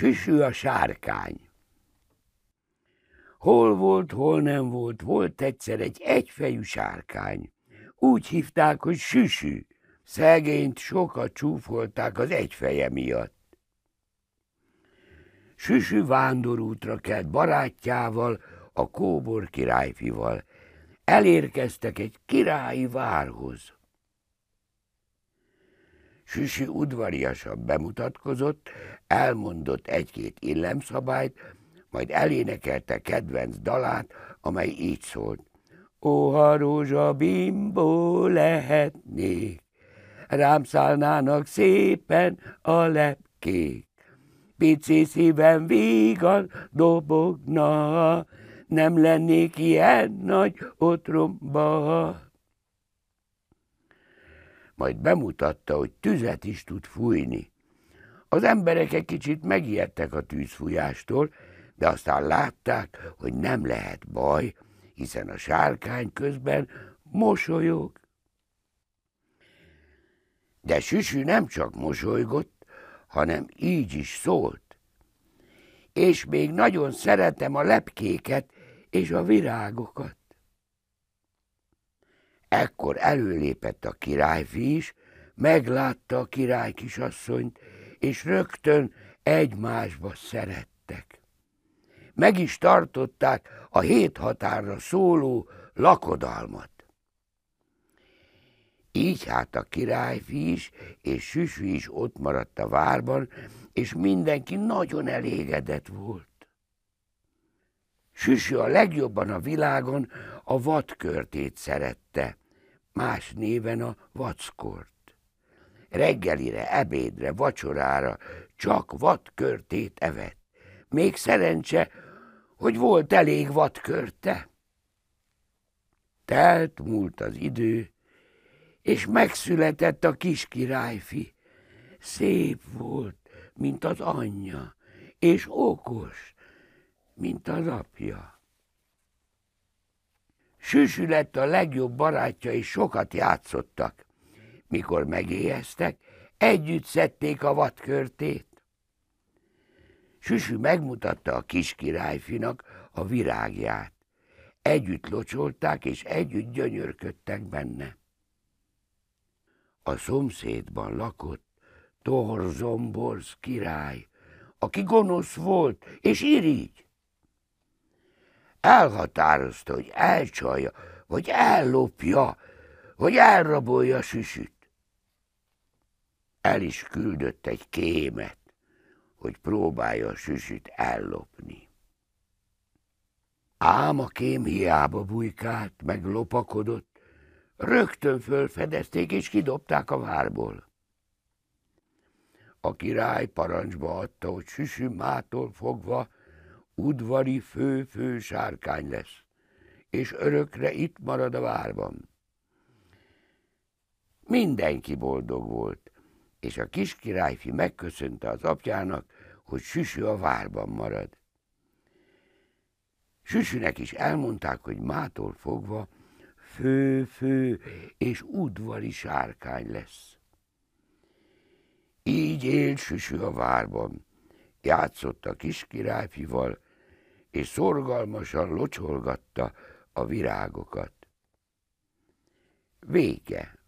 Süsű a sárkány. Hol volt, hol nem volt, volt egyszer egy egyfejű sárkány. Úgy hívták, hogy Süsű. Szegényt sokat csúfolták az egyfeje miatt. Süsű vándorútra kelt barátjával, a kóbor királyfival. Elérkeztek egy királyi várhoz. Süsi udvariasan bemutatkozott, elmondott egy-két illemszabályt, majd elénekelte kedvenc dalát, amely így szólt. Ó, ha rózsa bimbó lehetnék, rám szállnának szépen a lepkék. Pici szívem vígan dobogna, nem lennék ilyen nagy otromba majd bemutatta, hogy tüzet is tud fújni. Az emberek egy kicsit megijedtek a tűzfújástól, de aztán látták, hogy nem lehet baj, hiszen a sárkány közben mosolyog. De Süsű nem csak mosolygott, hanem így is szólt. És még nagyon szeretem a lepkéket és a virágokat. Ekkor előlépett a királyfi is, meglátta a király kisasszonyt, és rögtön egymásba szerettek. Meg is tartották a hét határra szóló lakodalmat. Így hát a királyfi is és Süsű is ott maradt a várban, és mindenki nagyon elégedett volt. Süsű a legjobban a világon a vadkörtét szerette, más néven a vackort. Reggelire, ebédre, vacsorára csak vadkörtét evett. Még szerencse, hogy volt elég vadkörte. Telt múlt az idő, és megszületett a kis királyfi. Szép volt, mint az anyja, és okos, mint az apja. Süsű lett a legjobb barátja, és sokat játszottak. Mikor megéheztek, együtt szedték a vadkörtét. Süsű megmutatta a kis királyfinak a virágját. Együtt locsolták, és együtt gyönyörködtek benne. A szomszédban lakott Torzomborz király, aki gonosz volt és irigy elhatározta, hogy elcsalja, vagy ellopja, vagy elrabolja Süsüt. El is küldött egy kémet, hogy próbálja a Süsüt ellopni. Ám a kém hiába bujkált, meg lopakodott, rögtön fölfedezték és kidobták a várból. A király parancsba adta, hogy Süsü mától fogva udvari fő-fő sárkány lesz, és örökre itt marad a várban. Mindenki boldog volt, és a kis királyfi megköszönte az apjának, hogy Süsű a várban marad. Süsűnek is elmondták, hogy mától fogva fő-fő és udvari sárkány lesz. Így élt Süsű a várban, játszott a kis királyfival, és szorgalmasan locsolgatta a virágokat. Vége.